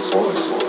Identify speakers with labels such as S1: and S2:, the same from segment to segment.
S1: forth.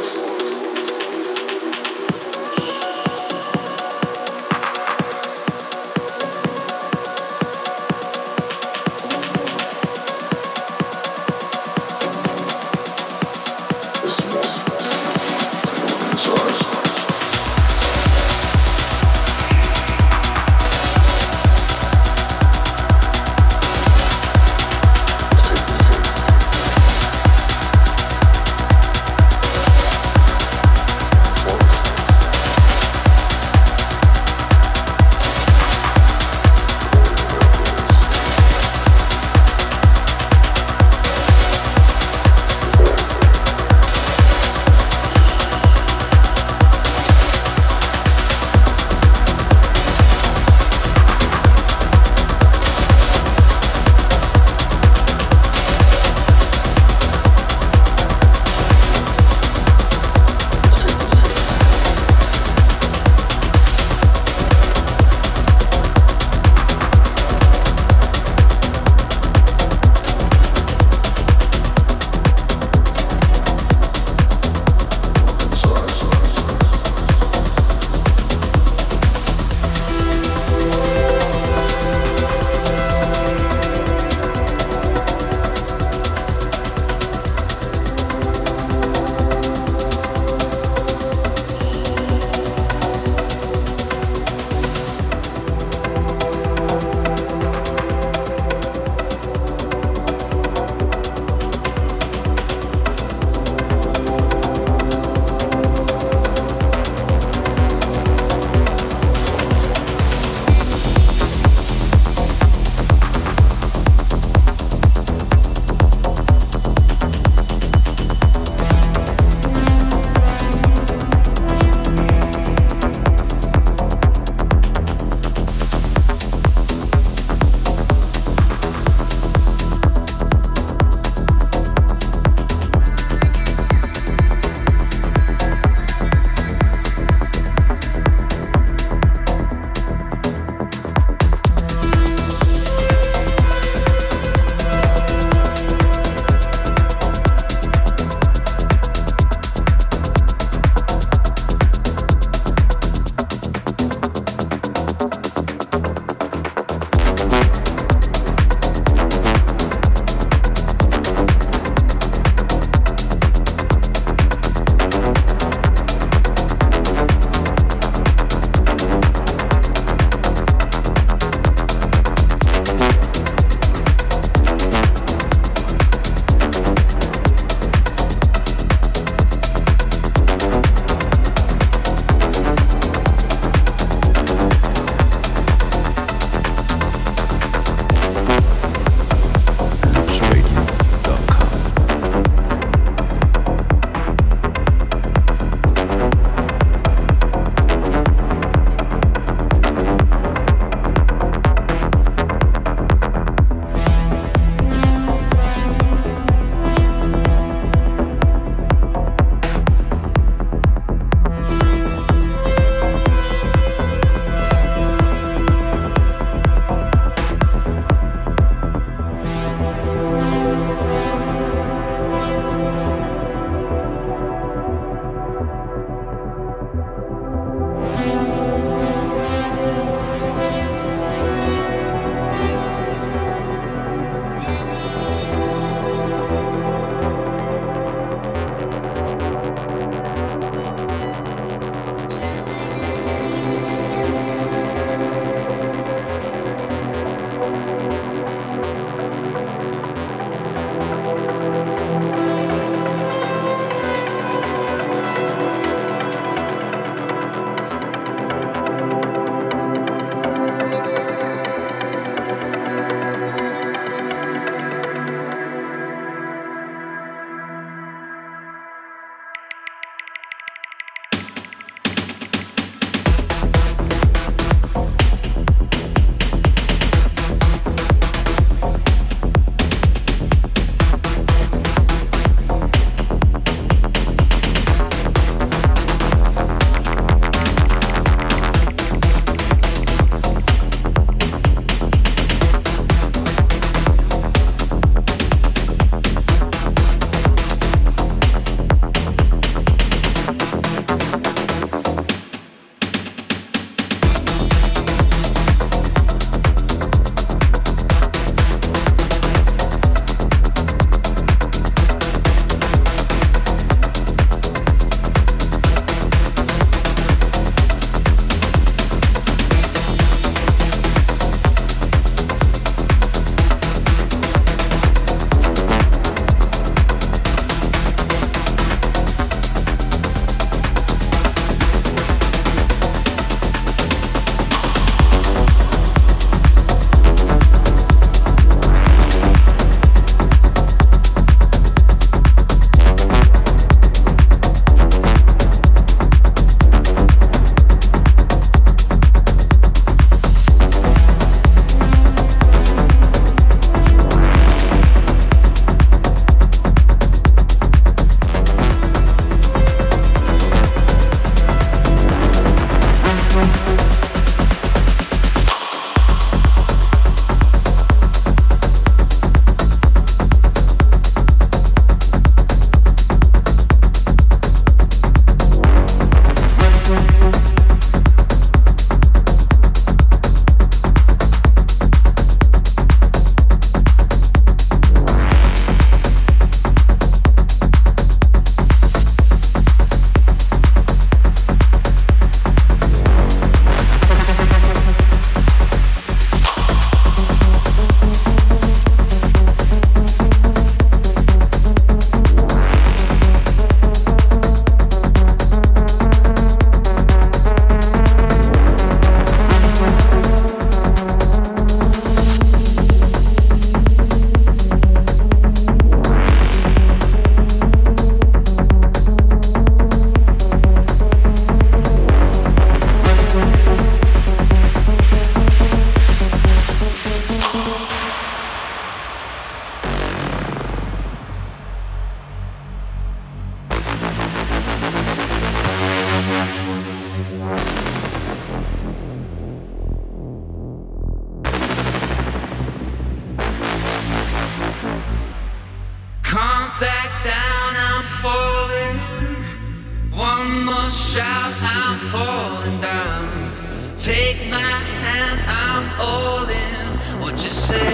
S1: One more shout, I'm falling down. Take my hand, I'm all in. What you say?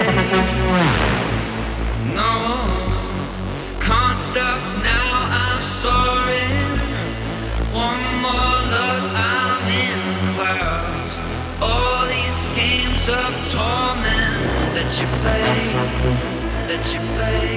S1: No, can't stop now, I'm sorry. One more look, I'm in the clouds. All these games of torment that you play, that you play.